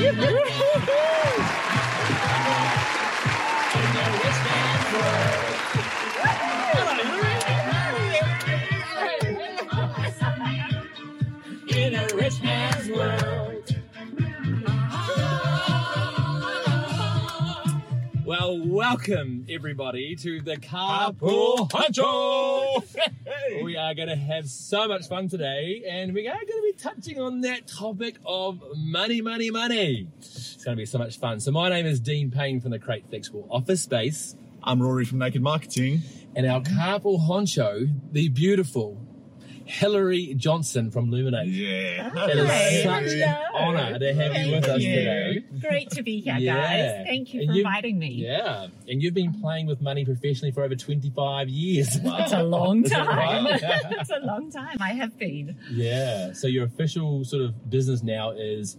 Que Well, welcome everybody to the Carpool Honcho! We are going to have so much fun today, and we are going to be touching on that topic of money, money, money. It's going to be so much fun. So, my name is Dean Payne from the Crate Flexible Office Space, I'm Rory from Naked Marketing. and our carpool honcho, the beautiful Hillary Johnson from Luminate. Yeah. Ah, it is such an honour to have you with Thank us you. today. Great to be here, Yeah. guys. Thank you And for inviting me. Yeah, and you've been playing with money professionally for over 25 years. It's a long Is that time. right? it's a long time. I have been Yeah. So your official sort of business now is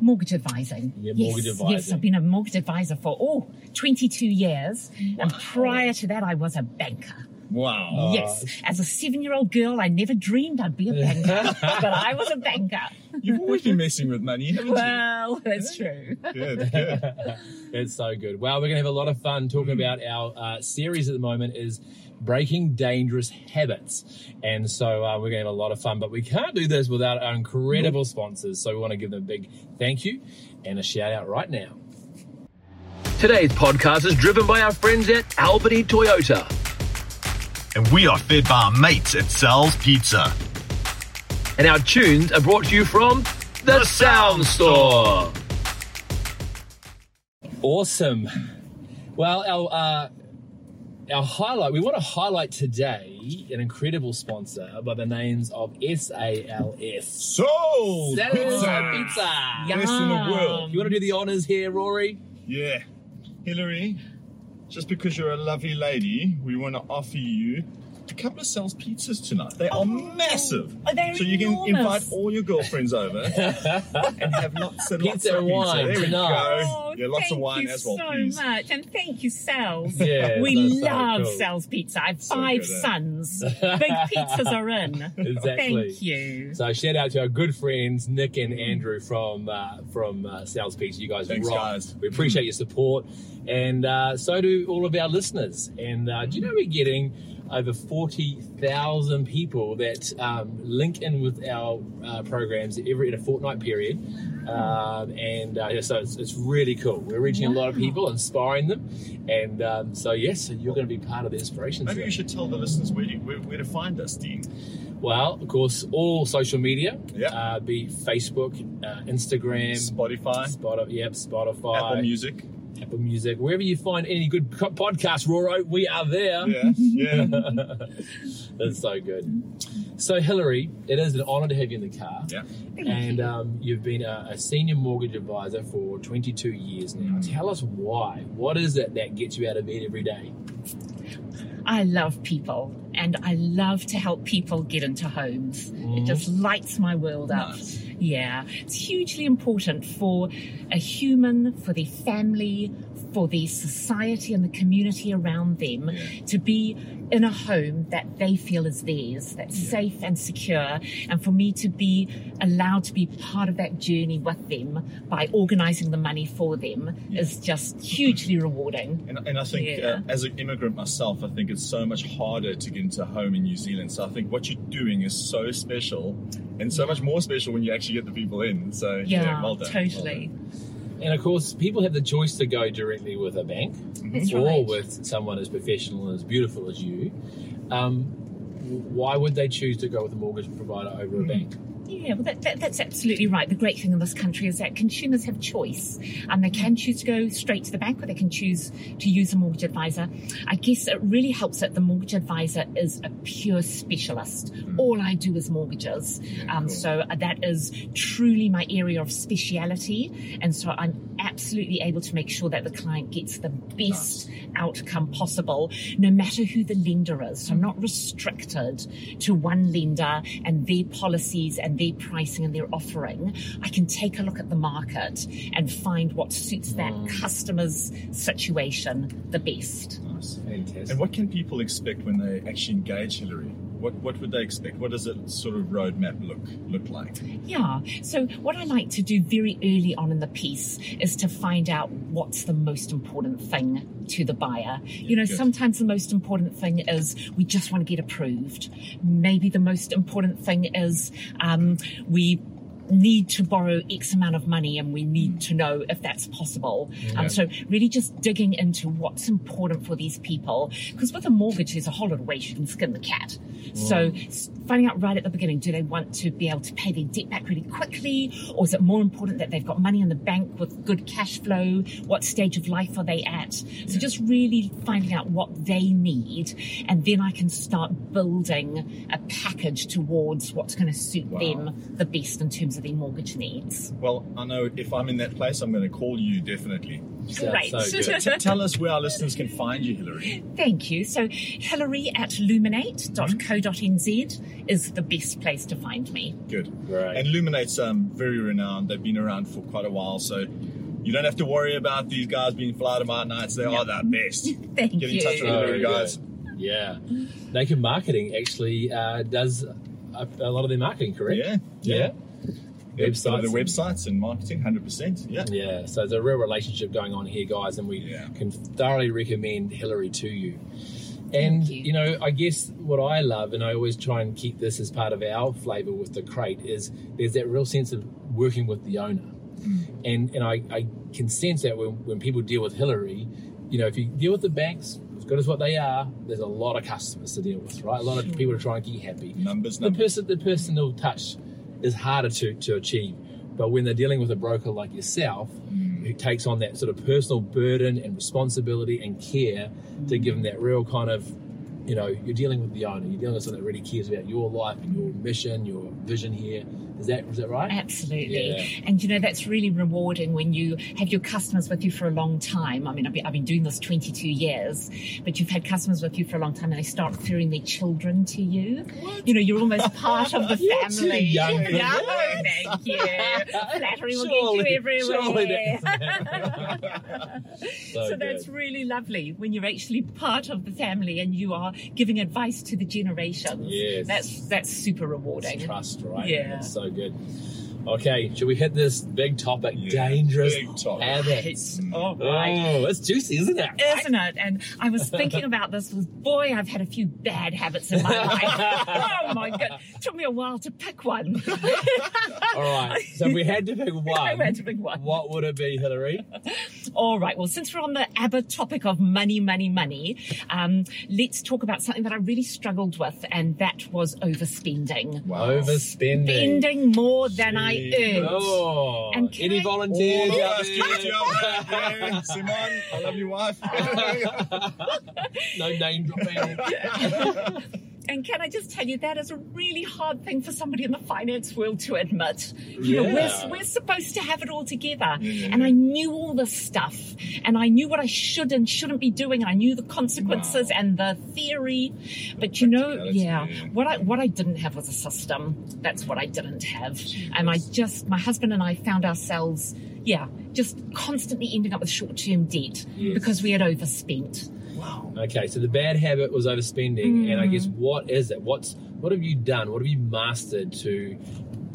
mortgage advising. Yeah, yes, mortgage Yes, advising. I've been a mortgage advisor for oh, 22 years, and prior to that, I was a banker. Wow. yes, as a seven-year-old girl, I never dreamed I'd be a banker, but I was a banker. You've always been messing with money, haven't Well, that's true. you? Good, good. it's so good. Well, we're gonna have a lot of fun talking about our uh, series at the moment is breaking dangerous habits, and so uh, we're gonna have a lot of fun. But we can't do this without our incredible sponsors. So we want to give them a big thank you and a shout out right now. Today's podcast is driven by our friends at Albany Toyota. And we are fed by our mates at Sal's Pizza. And our tunes are brought to you from The Sound Store. Awesome. Well, our uh, our highlight, we want to highlight today an incredible sponsor by the names of SALS. Soul Sal's Pizza. Pizza. Best in the world. You want to do the honors here, Rory? Yeah. Hillary, just because you're a lovely lady, we want to offer you couple of Sal's pizzas tonight. They are massive. Oh, they're so you can enormous. invite all your girlfriends over and have lots and lots Pizza of and wine pizza. There we go. Oh, yeah, lots thank of wine you as well, so please. much, and thank you, Sal's. Yeah, we that's so love cool. Sal's Pizza. I have So five good, eh? sons. Big pizzas are in. Exactly. Thank you. So shout out to our good friends Nick and Andrew from uh, from uh, Sal's Pizza. You guys Thanks, rock. guys. We appreciate your support, and uh, so do all of our listeners. And uh, do you know we're getting over forty thousand people that um, link in with our uh, programs every in a fortnight period. Um, and uh, yeah, so it's, it's really cool. We're reaching a lot of people, inspiring them, and um, so yes, so you're going to be part of the inspiration. Maybe you should tell the listeners where, you, where, where to find us, Dean. Well, of course, all social media, Yeah. uh, be Facebook, uh, Instagram, Spotify, Spotify, yep, Spotify, Apple Music. Apple Music, wherever you find any good co- podcast, Roro, we are there. Yeah, yeah. That's so good. So, Hillary, it is an honour to have you in the car. yeah. And um, you've been a, a senior mortgage advisor for 22 years now. Tell us why. What is it that gets you out of bed every day? I love people and I love to help people get into homes. It just lights my world up. Nice. Yeah, it's hugely important for a human, for their family, for the society and the community around them Yeah. to be in a home that they feel is theirs, that's safe and secure, and for me to be allowed to be part of that journey with them by organizing the money for them is just hugely rewarding. And, and I think, Yeah. uh, as an immigrant myself, I think it's so much harder to get into a home in New Zealand. So I think what you're doing is so special, and so much more special when you actually get the people in. So yeah, Yeah, well done. well totally. And of course, people have the choice to go directly with a bank That's or right. with someone as professional and as beautiful as you. Um, why would they choose to go with a mortgage provider over a bank? Yeah, well, that, that, that's absolutely right. The great thing in this country is that consumers have choice. and they can choose to go straight to the bank or they can choose to use a mortgage advisor. I guess it really helps that the mortgage advisor is a pure specialist. Hmm. All I do is mortgages. Um, cool. So uh, that is truly my area of speciality. And so I'm absolutely able to make sure that the client gets the best outcome possible, no matter who the lender is. So I'm hmm. not restricted to one lender and their policies and their pricing and their offering. I can take a look at the market and find what suits that mm. customer's situation the best. Nice. Fantastic. And what can people expect when they actually engage Hillary? What what would they expect? What does a sort of roadmap look look like? Yeah. So what I like to do very early on in the piece is to find out what's the most important thing to the buyer. you know, good. sometimes the most important thing is we just want to get approved. Maybe the most important thing is um, we need to borrow X amount of money and we need to know if that's possible. Um, so really just digging into what's important for these people. Because with a mortgage, there's a whole lot of ways you can skin the cat. So mm. finding out right at the beginning, do they want to be able to pay their debt back really quickly? Or is it more important that they've got money in the bank with good cash flow? What stage of life are they at? So just really finding out what they need. And then I can start building a package towards what's going to suit Wow. them the best in terms of their mortgage needs. Well, I know if I'm in that place, I'm going to call you definitely. Sounds Right. so. T- tell us where our listeners can find you, Hilary. Thank you. So Hilary at luminate.co.nz is the best place to find me. Good. Right. And Luminate's um, very renowned. They've been around for quite a while, so you don't have to worry about these guys being fly about nights. They are the best. Thank Get in you. touch with Oh, Hillary, good. guys. Yeah. Naked Marketing actually uh, does a, a lot of their marketing, correct? Yeah. Yeah. Yeah, some of the Websites. websites and marketing, hundred percent. Yeah. Yeah, so there's a real relationship going on here, guys, and we Yeah. can thoroughly recommend Hillary to you. And you. you know, I guess what I love, and I always try and keep this as part of our flavour with the crate, is there's that real sense of working with the owner, mm. and and I, I can sense that when when people deal with Hillary, you know, if you deal with the banks, as good as what they are, there's a lot of customers to deal with, right? A lot of people to try and keep happy. Numbers, The numbers. person, the personal touch is harder to, to achieve. But when they're dealing with a broker like yourself, mm. who takes on that sort of personal burden and responsibility and care to give them that real kind of, you know, you're dealing with the owner, you're dealing with someone that really cares about your life and your mission, your vision here. Is that is that right? Absolutely. Yeah. And you know, that's really rewarding when you have your customers with you for a long time. I mean, I've been, I've been doing this 22 years, but you've had customers with you for a long time and they start referring their children to you. You know, you're almost part of the family. young for yeah, oh, thank you. Flattery will get you everywhere. surely that- so that's really lovely when you're actually part of the family and you are giving advice to the generations. Yes. That's that's super It's rewarding. trust, right? Yeah. It's so good. Okay, should we hit this big topic? Yeah, dangerous big topic. habits. All right. Oh, it's juicy, isn't it? Isn't it? And I was thinking about this was boy, I've had a few bad habits in my life. oh my god. Took me a while to pick one. All right. So if we had to pick one, We had to pick one. what would it be, Hillary? All right. Well, since we're on the ABBA topic of money, money, money, um, let's talk about something that I really struggled with, and that was overspending. Overspending. Spending more than I Earned. Oh, And any I- volunteers out let's give it to there? Yeah, Simon, I love your wife. no name dropping. And can I just tell you, that is a really hard thing for somebody in the finance world to admit. You know, Yeah. we're, we're supposed to have it all together. Yeah. And I knew all this stuff. And I knew what I should and shouldn't be doing. I knew the consequences Wow. and the theory. But you know, yeah, what I, what I didn't have was a system. That's what I didn't have. And I just, my husband and I found ourselves, yeah, just constantly ending up with short-term debt Yes. because we had overspent. Wow. Okay, so the bad habit was overspending, and I Mm. guess what is it? What's what have you done? What have you mastered to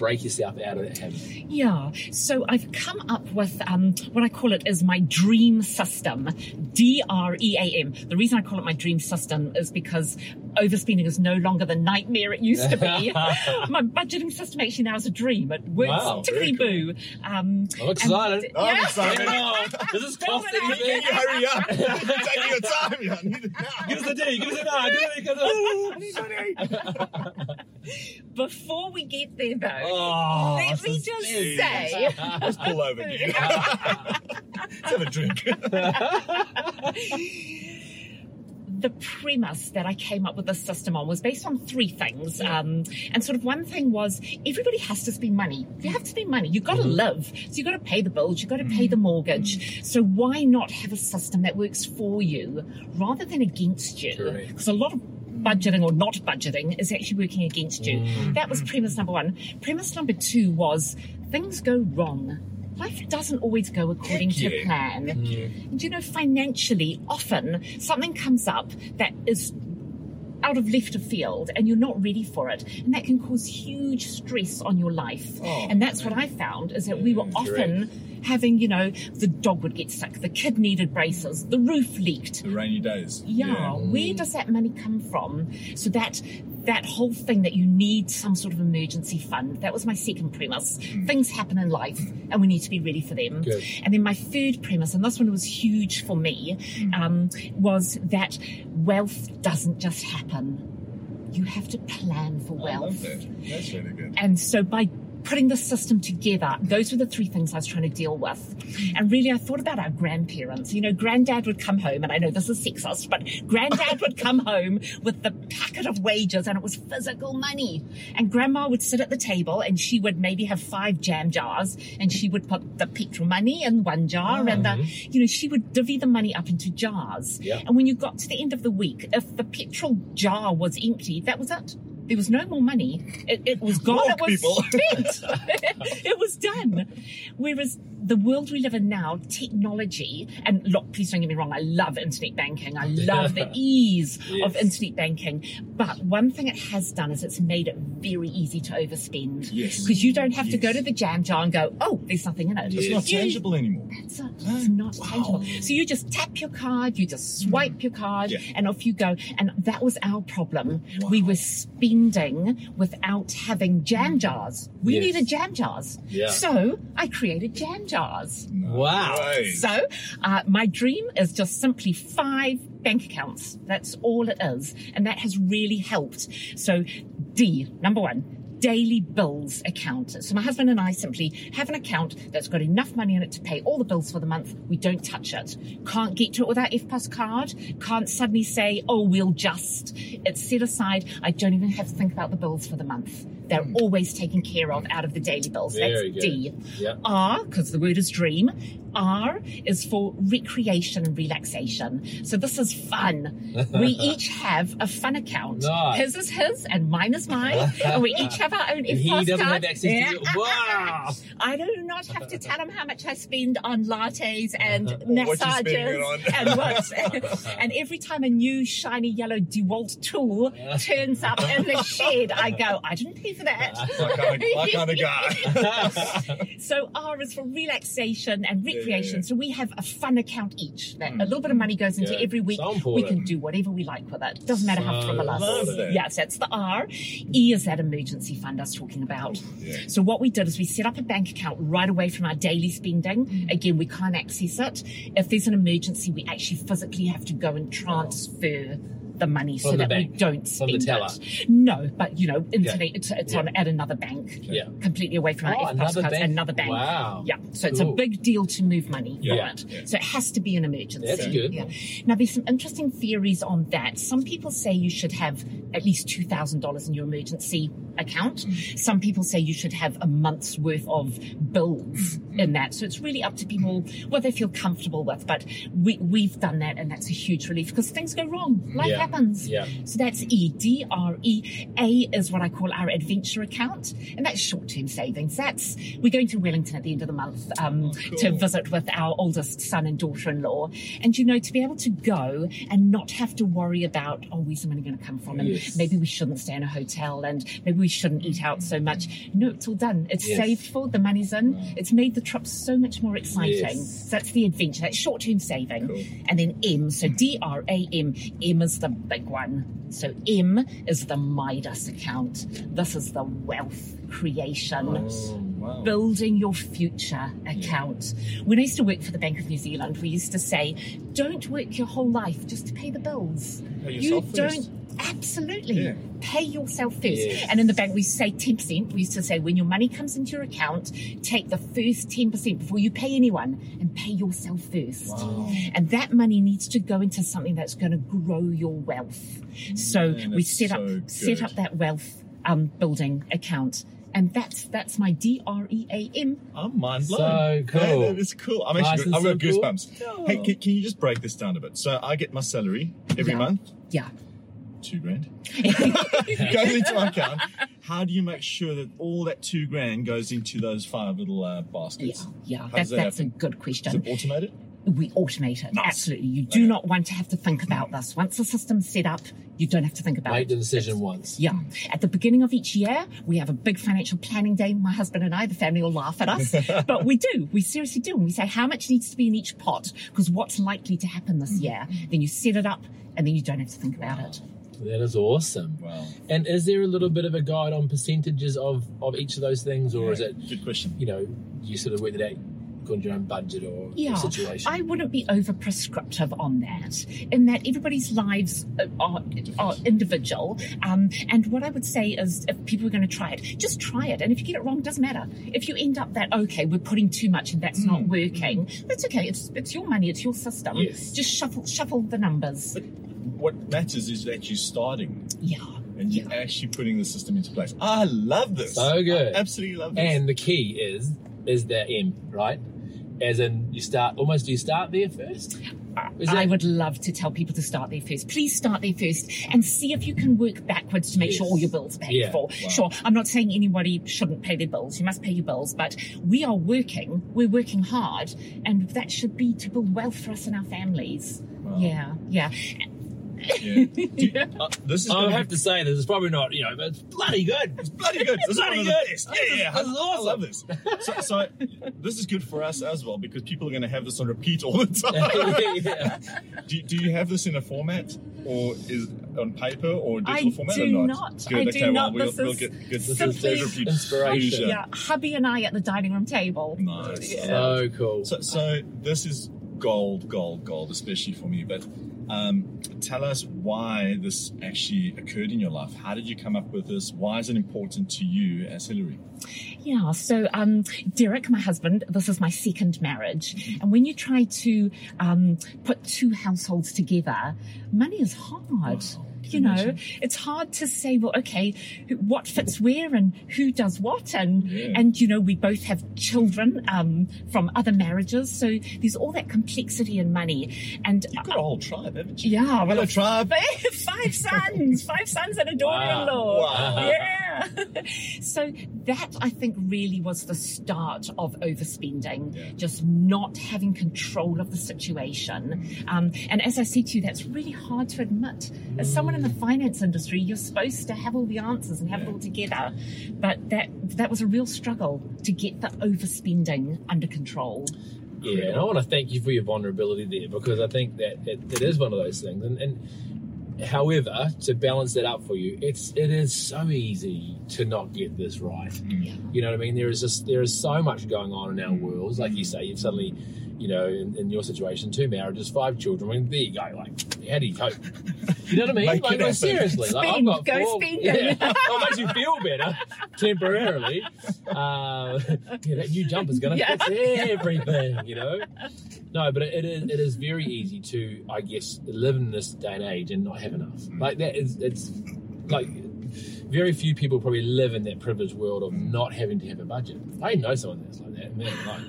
break yourself out of that habit? Yeah, so I've come up with um, what I call it is my dream system, D R E A M. The reason I call it my dream system is because overspending is no longer the nightmare it used to be. my budgeting system actually now is a dream. It works Wow, tickety very boo. Um, I'm excited. and- I'm excited. Bring it on. This is Build costing me. up. You hurry up? Take your time. You need it now. Give us a D. Give us an I. Give us a Before we get there though, Oh, let me just suspense. say. Let's pull over, dude. Let's have a drink. the premise that I came up with this system on was based on three things. Um, and sort of one thing was everybody has to spend money. You have to spend money. You've got to mm-hmm. live. So you've got to pay the bills. You've got to pay the mm-hmm. mortgage. Mm-hmm. So why not have a system that works for you rather than against you? Because a lot of budgeting or not budgeting is actually working against you. That was premise number one. Premise number two was things go wrong. Life doesn't always go according to plan. And you know, financially, often something comes up that is out of left of field and you're not ready for it. And that can cause huge stress on your life. Oh, and that's what I found is that we were correct. often having, you know, the dog would get stuck, the kid needed braces, the roof leaked. The rainy days. Yeah, where does that money come from? So that that whole thing that you need some sort of emergency fund. That was my second premise. Things happen in life and we need to be ready for them. Good. And then my third premise, and this one was huge for me, um, was that wealth doesn't just happen. You have to plan for I love wealth. that. That's really good. And so by putting the system together, those were the three things I was trying to deal with. And really, I thought about our grandparents. You know, granddad would come home, and I know this is sexist, but granddad would come home with the packet of wages, and it was physical money. And grandma would sit at the table, and she would maybe have five jam jars, and she would put the petrol money in one jar, and the, mm-hmm. you know, she would divvy the money up into jars. Yeah. And when you got to the end of the week, if the petrol jar was empty, that was it. There was no more money. It, it was gone. Walk, it was people. spent. it was done. Whereas the world we live in now, technology, and look, please don't get me wrong, I love internet banking. I love the ease of internet banking. But one thing it has done is it's made it very easy to overspend. Yes. Because you don't have to go to the jam jar and go, oh, there's nothing in it. It's not You- tangible anymore. it's, a, it's not tangible. So you just tap your card, you just hmm. swipe your card, Yeah. and off you go. And that was our problem. We were spending without having jam jars. We Yes. needed jam jars. Yeah. So I created jam jars. Wow. Right. So uh, my dream is just simply five bank accounts. That's all it is. And that has really helped. So D, number one, daily bills account. So my husband and I simply have an account that's got enough money in it to pay all the bills for the month. We don't touch it. Can't get to it with our EFTPOS card. Can't suddenly say, oh, we'll just. It's set aside. I don't even have to think about the bills for the month. They're mm. always taken care of out of the daily bills. Very that's good. D. Yeah. R, because the word is dream. R is for recreation and relaxation. So this is fun. we each have a fun account. Nice. His is his and mine is mine. and we each have our own he doesn't card. have access to Yeah. you. Wow. I do not have to tell him how much I spend on lattes and what you're spending massages and what. and every time a new shiny yellow DeWalt tool turns up in the shed, I go, I didn't pay for that. My kind of, my kind of guy. So R is for relaxation and recreation. Yeah. So we have a fun account each. That a little bit of money goes into Good. every week. We can do whatever we like with it. Doesn't matter how So frivolous. love that. Yes, that's the R. E is that emergency fund I was talking about. Yeah. So what we did is we set up a bank account right away from our daily spending. Mm. Again, we can't access it. If there's an emergency, we actually physically have to go and transfer the money so the that we don't From the spend teller. it. No, but you know, internet, it's, it's Yeah. on at another bank. Yeah. Completely away from our Oh, EFTPOS another cards, bank? another bank. Wow. Yeah. So it's a big deal to move money Yeah. for it. Yeah. So it has to be an emergency. That's good. Yeah. Now there's some interesting theories on that. Some people say you should have at least two thousand dollars in your emergency account. Mm. Some people say you should have a month's worth of bills in that. So it's really up to people what they feel comfortable with. But we we've done that and that's a huge relief because things go wrong. Life Yeah. Happens. Yeah. So that's E. D R E. A is what I call our adventure account, and that's short-term savings. That's we're going to Wellington at the end of the month um, to cool. visit with our oldest son and daughter-in-law, and you know to be able to go and not have to worry about oh where's the money going to come from, and Yes. maybe we shouldn't stay in a hotel, and maybe we shouldn't eat out so much. No, it's all done. It's Yes. saved for. The money's in. It's made the trip so much more exciting. Yes. So that's the adventure. That's short-term saving, Cool. and then M. So D R A M. M is the big one. So M is the Midas account. This is the wealth creation. Wow. Building your future account. When I used to work for the Bank of New Zealand, we used to say, don't work your whole life just to pay the bills. You don't first. Absolutely Yeah. pay yourself first. Yes. And in the bank, we say 10%. We used to say, when your money comes into your account, take the first 10% before you pay anyone and pay yourself first. And that money needs to go into something that's going to grow your wealth. So Man, we that's set up so set up that wealth um, building account. And that's that's my D R E A M. I'm mind blown. So cool. Man, that is cool. I'm actually, and I've got simple. goosebumps. Hey, can, can you just break this down a bit? So I get my salary every Yeah. month, Yeah. Two grand. goes into my account. How do you make sure that all that two grand goes into those five little uh, baskets? yeah, How that's that that's a happen? good Is question. it automated? We automate it. Nice. Absolutely. You do not want to have to think about this. Once the system's set up, you don't have to think about Make it. Make the decision once. Yeah. At the beginning of each year, we have a big financial planning day. My husband and I, the family will laugh at us, but we do. We seriously do. And we say how much needs to be in each pot because what's likely to happen this year. Then you set it up and then you don't have to think about it. That is awesome. Wow. And is there a little bit of a guide on percentages of, of each of those things, or is it, Good question. you know, you sort of work it out according to your own budget or Yeah, situation? I wouldn't be over prescriptive on that. In that everybody's lives uh, are, are individual, um, and what I would say is, if people are going to try it, just try it. And if you get it wrong, it doesn't matter. If you end up that okay, we're putting too much and that's not working, that's okay. It's it's your money, it's your system. Yes. Just shuffle shuffle the numbers. But what matters is that you're starting Yeah. and you're actually putting the system into place. I love this. So good. I absolutely love this. And the key is is the M, right? As in, you start almost. Do you start there first? Is I that- would love to tell people to start there first. Please start there first and see if you can work backwards to make sure all your bills are paid Yeah. for. Sure, I'm not saying anybody shouldn't pay their bills. You must pay your bills, but we are working. We're working hard, and that should be to build wealth for us and our families. Yeah, yeah. Yeah. Do you- uh, this is I gonna have be to say this is probably not, you know, but it's bloody good. It's bloody good. This is one bloody of the good. best. This Yeah, yeah, this is I, awesome. I love this. So, so this is good for us as well because people are going to have this on repeat all the time. yeah. do, do you have this in a format or is on paper or digital I format do or not? not. Good. I okay, do well, not. We'll, This we'll is get good. This good is good repeat. inspiration. Yeah, hubby and I at the dining room table. Nice. Yeah. So cool. So, so this is gold, gold, gold, especially for me. But um, tell us why this actually occurred in your life. How did you come up with this? Why is it important to you as Hillary? Yeah, so um, Derek, my husband, this is my second marriage. And when you try to um, put two households together, money is hard. Wow, You know, it's hard to say, well, okay, what fits where and who does what. And, Yeah. and you know, we both have children um, from other marriages. So there's all that complexity in money. And You've got a whole tribe, haven't you? yeah, well, Hello, tribe. five sons, five sons and a daughter-in-law. Wow. Yeah. so that I think really was the start of overspending, Yeah. just not having control of the situation. Um, and as I said to you, that's really hard to admit. As someone in the finance industry, you're supposed to have all the answers and have it all together, but that that was a real struggle to get the overspending under control. Yeah, and I want to thank you for your vulnerability there because I think that it, it is one of those things. And, and however, to balance that up for you, it's it is so easy to not get this right. Yeah. You know what I mean? There is just there is so much going on in our mm. worlds. Like you say, you've suddenly, you know, in, in your situation, two marriages, five children. I mean, there you go. Like, how do you cope? You know what I mean? Make like, no, happen. seriously, like I've Spend, got go four. spend yeah, it. it makes you feel better temporarily. Uh, yeah, that new jumper's gonna Yeah. fix everything. You know. No, but it is it is very easy to, I guess, live in this day and age and not have enough. Like that is it's like very few people probably live in that privileged world of not having to have a budget. I know someone that's like that. Man, like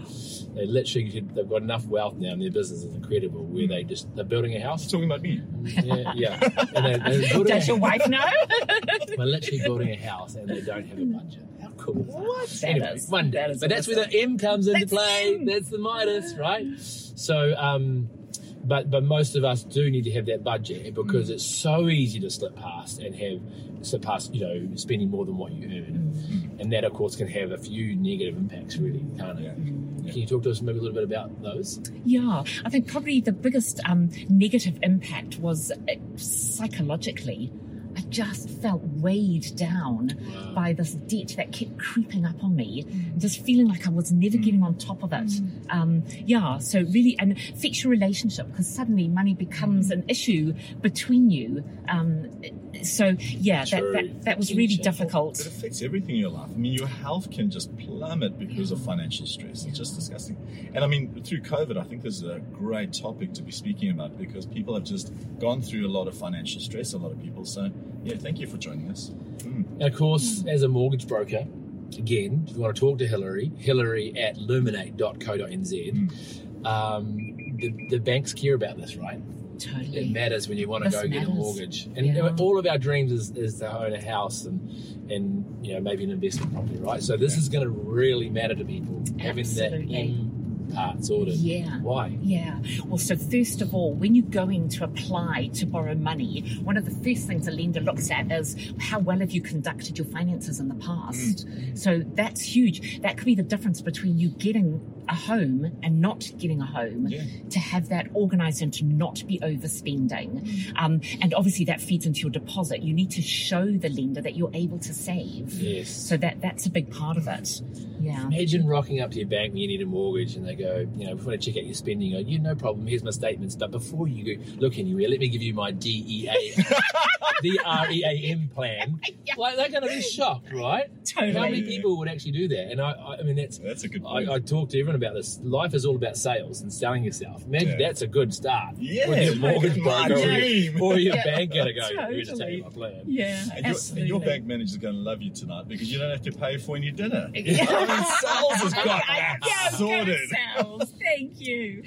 they literally they've got enough wealth now, and their business is incredible. Where they just they're building a house. Talking about me. Yeah, yeah. And they, they're Does your wife know? they're literally building a house, and they don't have a budget. How cool is that? What? That Anyway, is- one day. that is but that's where the M comes into That's play. M. That's the Midas, right? So, um, but but most of us do need to have that budget because Mm. it's so easy to slip past and have slip past, you know, spending more than what you earn, Mm. and that of course can have a few negative impacts, really, can't it? Yeah. Can you talk to us maybe a little bit about those? Yeah, I think probably the biggest um, negative impact was uh, psychologically. I just felt weighed down Wow. by this debt that kept creeping up on me, just feeling like I was never getting on top of it. Um, yeah, so really, and affects your relationship because suddenly money becomes an issue between you. Um, so yeah, that, that that was really Huge. difficult. It affects everything in your life. I mean, your health can just plummet because of financial stress. It's just disgusting. And I mean, through COVID, I think this is a great topic to be speaking about because people have just gone through a lot of financial stress, a lot of people. So, yeah, thank you for joining us. Mm. And of course, as a mortgage broker, again, if you want to talk to Hillary, Hillary at luminate.co.nz, um, the, the banks care about this, right? It matters when you want to This go get a mortgage. And Yeah. all of our dreams is, is to own a house and, and you know maybe an investment property, right? So this Yeah. is going to really matter to people having that Absolutely. M part sorted. Yeah. Why? Yeah. Well, so first of all, when you're going to apply to borrow money, one of the first things a lender looks at is how well have you conducted your finances in the past. So that's huge. That could be the difference between you getting a home and not getting a home. Yeah. To have that organised and to not be overspending, um, and obviously that feeds into your deposit. You need to show the lender that you're able to save. Yes. So that that's a big part of it. Yeah. Imagine rocking up to your bank when you need a mortgage and they go, you know, we want to check out your spending. You go, yeah, no problem. Here's my statements. But before you go, look anywhere, let me give you my DEA, the REAM plan. Yeah. Like, they're going to be shocked, right? Totally. How many people would actually do that? And I, I, I mean, that's, That's a good point. I, I talk to everyone about this. Life is all about sales and selling yourself. Imagine Yeah. that's a good start. Yeah, With your mortgage broker or your, dream. or your Yeah. banker to go, we're just Totally. taking my plan. Yeah. and, your, and your absolutely. bank manager's going to love you tonight because you don't have to pay for any dinner. Yeah. I mean, sales has got that Yeah, sorted. Thank you.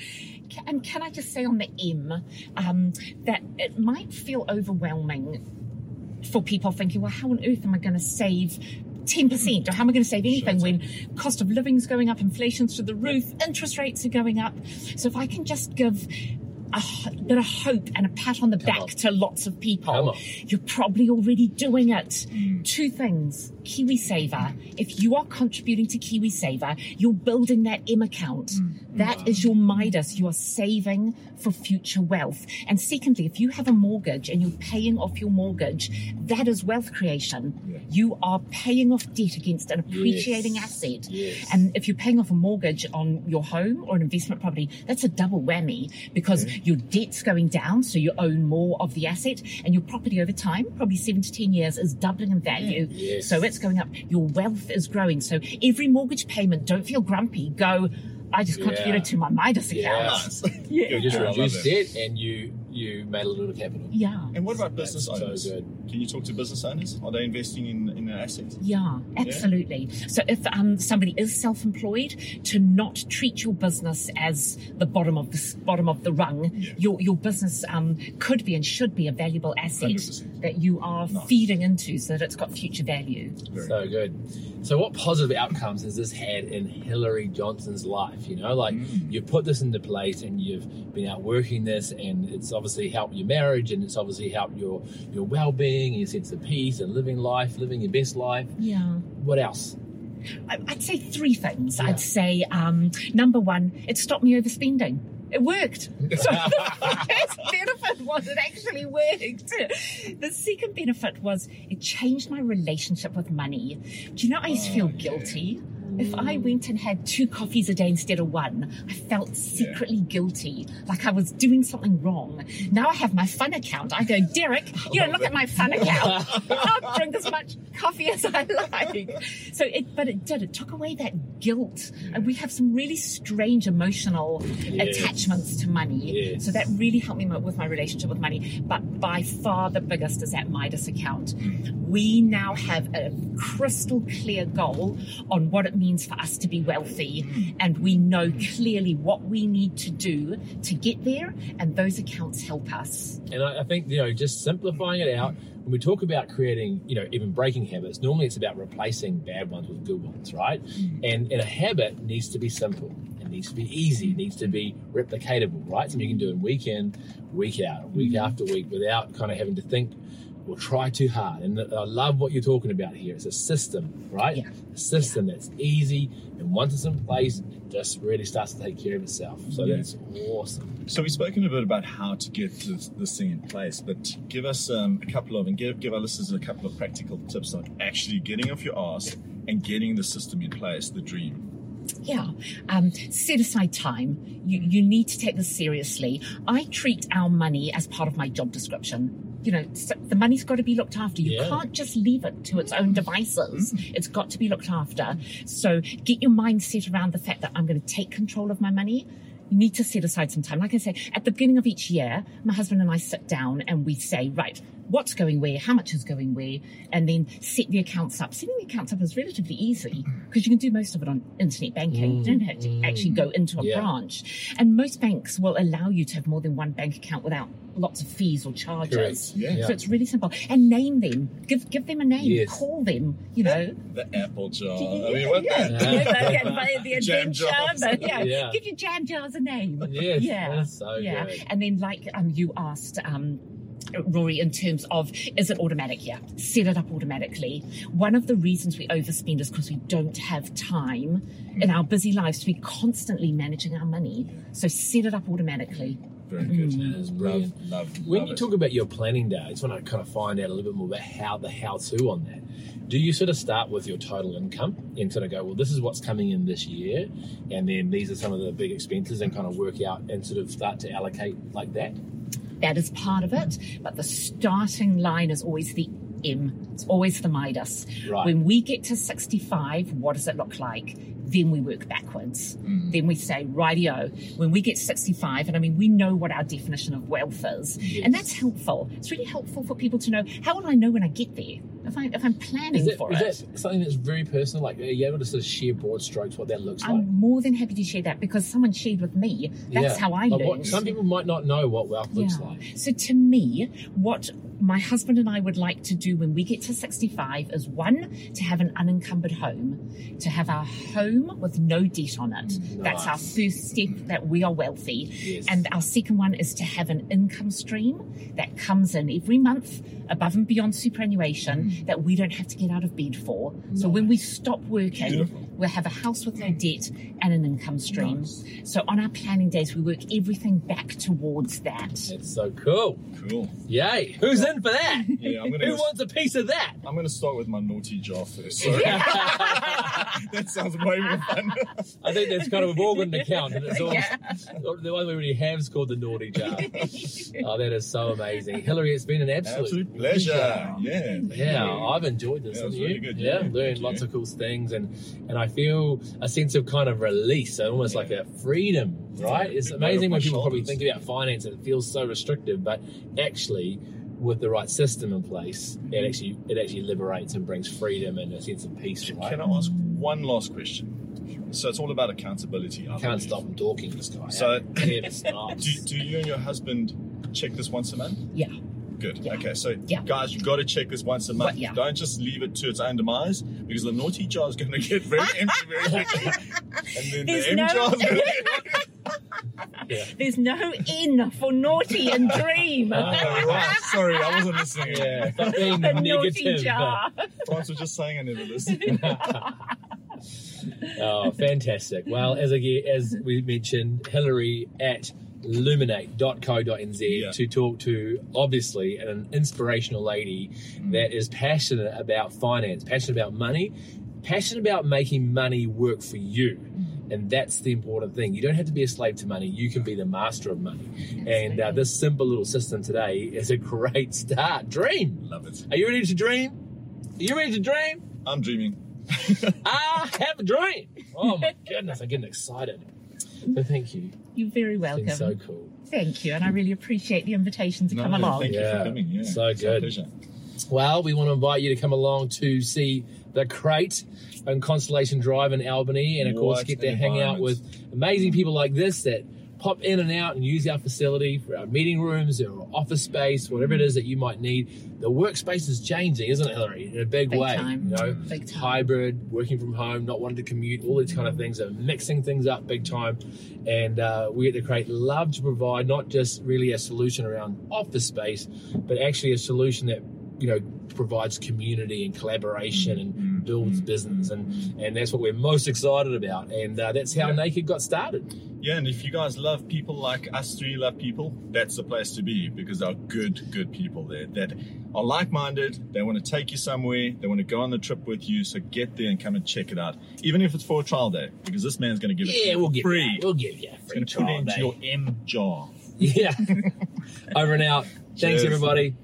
And can I just say on the M um, that it might feel overwhelming for people thinking, well, how on earth am I going to save 10% or how am I going to save anything when cost of living's going up, inflation's through the roof, interest rates are going up. So if I can just give a bit of hope and a pat on the back on. to lots of people, you're probably already doing it. Two things. KiwiSaver. If you are contributing to KiwiSaver, you're building that M account. Mm. That is your Midas. You are saving for future wealth. And secondly, if you have a mortgage and you're paying off your mortgage, that is wealth creation. Yeah. You are paying off debt against an appreciating Yes. asset. Yes. And if you're paying off a mortgage on your home or an investment property, that's a double whammy because your debt's going down, so you own more of the asset, and your property over time, probably seven to ten years, is doubling in value. Yes. So it's going up. Your wealth is growing. So every mortgage payment, don't feel grumpy. Go. I just Yeah. contributed to my Midas account. Yeah. Nice. You just reduced it. debt and you you made a little capital. Yeah. And what about business That's so owners? good. Can you talk to business owners? Are they investing in, in an asset? Yeah, absolutely. So if um, somebody is self-employed, to not treat your business as the bottom of the bottom of the rung, Yeah. your your business um, could be and should be a valuable asset 100%. That you are Nice. feeding into, so that it's got future value. Very So good. So, what positive outcomes has this had in Hillary Johnson's life? You know, like Mm. you've put this into place and you've been out working this, and it's obviously helped your marriage, and it's obviously helped your your well being, your sense of peace, and living life, living your best life. Yeah. What else? I- I'd say three things. Yeah. I'd say um, number one, it stopped me overspending. It worked. So the first benefit was it actually worked. The second benefit was it changed my relationship with money. Do you know I used to feel guilty? If I went and had two coffees a day instead of one, I felt secretly guilty, like I was doing something wrong. Now I have my fun account. I go, Derek, you know, look at my fun account. I'll drink as much coffee as I like. So it, but it did. It took away that guilt, and we have some really strange emotional Yes. attachments to money. Yes. So that really helped me with my relationship with money. But by far the biggest is that Midas account. Mm. We now have a crystal clear goal on what it means for us to be wealthy, and we know clearly what we need to do to get there, and those accounts help us. And I, I think, you know, just simplifying it out, when we talk about creating, you know, even breaking habits, normally it's about replacing bad ones with good ones, right? Mm. And, and a habit needs to be simple. It needs to be easy. It needs to be replicatable, right? Something you can do in week in, week out, week mm. after week without kind of having to think or try too hard. And I love what you're talking about here. It's a system, right? Yeah. A system that's easy. And once it's in place, it just really starts to take care of itself. So Yeah. that's awesome. So we've spoken a bit about how to get this, this thing in place, but give us um, a couple of and give give our listeners a couple of practical tips on actually getting off your ass and getting the system in place, the dream. Yeah. Um, set aside time. You, you need to take this seriously. I treat our money as part of my job description. You know, the money's got to be looked after. You Yeah. can't just leave it to its own devices. Mm-hmm. It's got to be looked after. So get your mindset around the fact that I'm going to take control of my money. You need to set aside some time. Like I say, at the beginning of each year, my husband and I sit down and we say, right, what's going where, how much is going where, and then set the accounts up. Setting the accounts up is relatively easy because you can do most of it on internet banking. You don't have to actually go into a Yeah. branch. And most banks will allow you to have more than one bank account without lots of fees or charges. Correct. Yeah. So it's really simple. And name them. Give give them a name. Yes. Call them, you know. The apple jar. I mean, what yeah, the? yeah, yeah, the, Jam adventure, jars. the- yeah. Yeah. Give your jam jars a name. Yes, yeah, so yeah. good. And then, like um, you asked, um, Rory, in terms of is it automatic? Yeah, set it up automatically. One of the reasons we overspend is because we don't have time in our busy lives to be constantly managing our money. So set it up automatically. Very good. Mm-hmm. That is Love, brilliant. love, When love you it. talk about your planning day, I just want to kind of find out a little bit more about how the how to on that. Do you sort of start with your total income and sort of go, well, this is what's coming in this year, and then these are some of the big expenses, and kind of work out and sort of start to allocate like that? That is part of it, but the starting line is always the M. It's always the Midas. Right. When we get to 65, what does it look like? Then we work backwards. Mm. Then we say, rightio. When we get 65, and I mean, we know what our definition of wealth is, and that's helpful. It's really helpful for people to know how will I know when I get there if, I, if I'm planning Is, that, for is it. that something that's very personal? Like, are you able to sort of share broad strokes what that looks like? I'm more than happy to share that because someone shared with me. That's Yeah. how I Like learned. what- some people might not know what wealth looks like. So to me, what my husband and I would like to do when we get to 65 is one, to have an unencumbered home, to have our home with no debt on it. That's our first step that we are wealthy. Yes. And our second one is to have an income stream that comes in every month above and beyond superannuation Mm. that we don't have to get out of bed for. So when we stop working, Beautiful. We'll have a house with no debt and an income stream. So on our planning days, we work everything back towards that. That's so cool. Cool. Yay. Who's in for that? Yeah, I'm gonna Who go- wants a piece of that? I'm going to start with my naughty jar first. Sorry. that sounds way more fun. I think that's kind of we've all got an account, and it's all Yeah. the one we already have is called the naughty jar. oh, that is so amazing, Hillary. It's been an absolute, Absolute pleasure. Yeah. Yeah, I've enjoyed this. Yeah, it was haven't you? really good, Yeah, yeah. learned lots you. of cool things, and and I feel a sense of kind of release, so almost like a freedom. Right? It's amazing when my people probably think about finance and it feels so restrictive, but actually. With the right system in place, it mm-hmm. actually it actually liberates and brings freedom and a sense of peace. Right? Can I ask one last question? So it's all about accountability. I Can't stop him talking. This guy. So- He never stops. Do, do you and your husband check this once a month? Yeah. Good. Yeah. Okay, so Yeah. guys, you've got to check this once a month. Well, yeah. Don't just leave it to its own demise because the naughty jar is going to get very empty very quickly. And then There's the M no- jar is going Yeah. There's no N for naughty and dream. Oh, right. Sorry, I wasn't listening. Yeah, stop being the naughty negative. jar. France was just saying I never listened. Oh, fantastic. Well, as again, as we mentioned, Hillary at luminate.co.nz Yeah. to talk to obviously an inspirational lady that is passionate about finance, passionate about money, passionate about making money work for you. And that's the important thing. You don't have to be a slave to money. You can be the master of money. And uh, this simple little system today is a great start. Dream. Love it. Are you ready to dream? Are you ready to dream? I'm dreaming. I have a dream. Oh my goodness, I'm getting excited. So thank you. You're very It's welcome. been so cool. Thank you, and I really appreciate the invitation to No, come along. Thank you for coming. Yeah. So It's good. Well, we want to invite you to come along to see the Crate and Constellation Drive in Albany, and of course, get to hang out with amazing people like this that pop in and out and use our facility for our meeting rooms or office space, whatever it is that you might need. The workspace is changing, isn't it, Hillary? In a big, Big way. time. You know, Big time. hybrid, working from home, not wanting to commute, all these kind of things are mixing things up big time. And uh, we at the Crate love to provide not just really a solution around office space, but actually a solution that you know provides community and collaboration and builds business, and and that's what we're most excited about. And uh, that's how Yeah. Naked got started. Yeah, and if you guys love people like us three love people, that's the place to be because there are good, good people there that are like minded. They want to take you somewhere, they want to go on the trip with you. So get there and come and check it out, even if it's for a trial day, because this man's going to give it Yeah, you we'll give free. you, we'll give you a free going to put it into your M jar. Yeah. Over and out. Thanks, Cheers. everybody.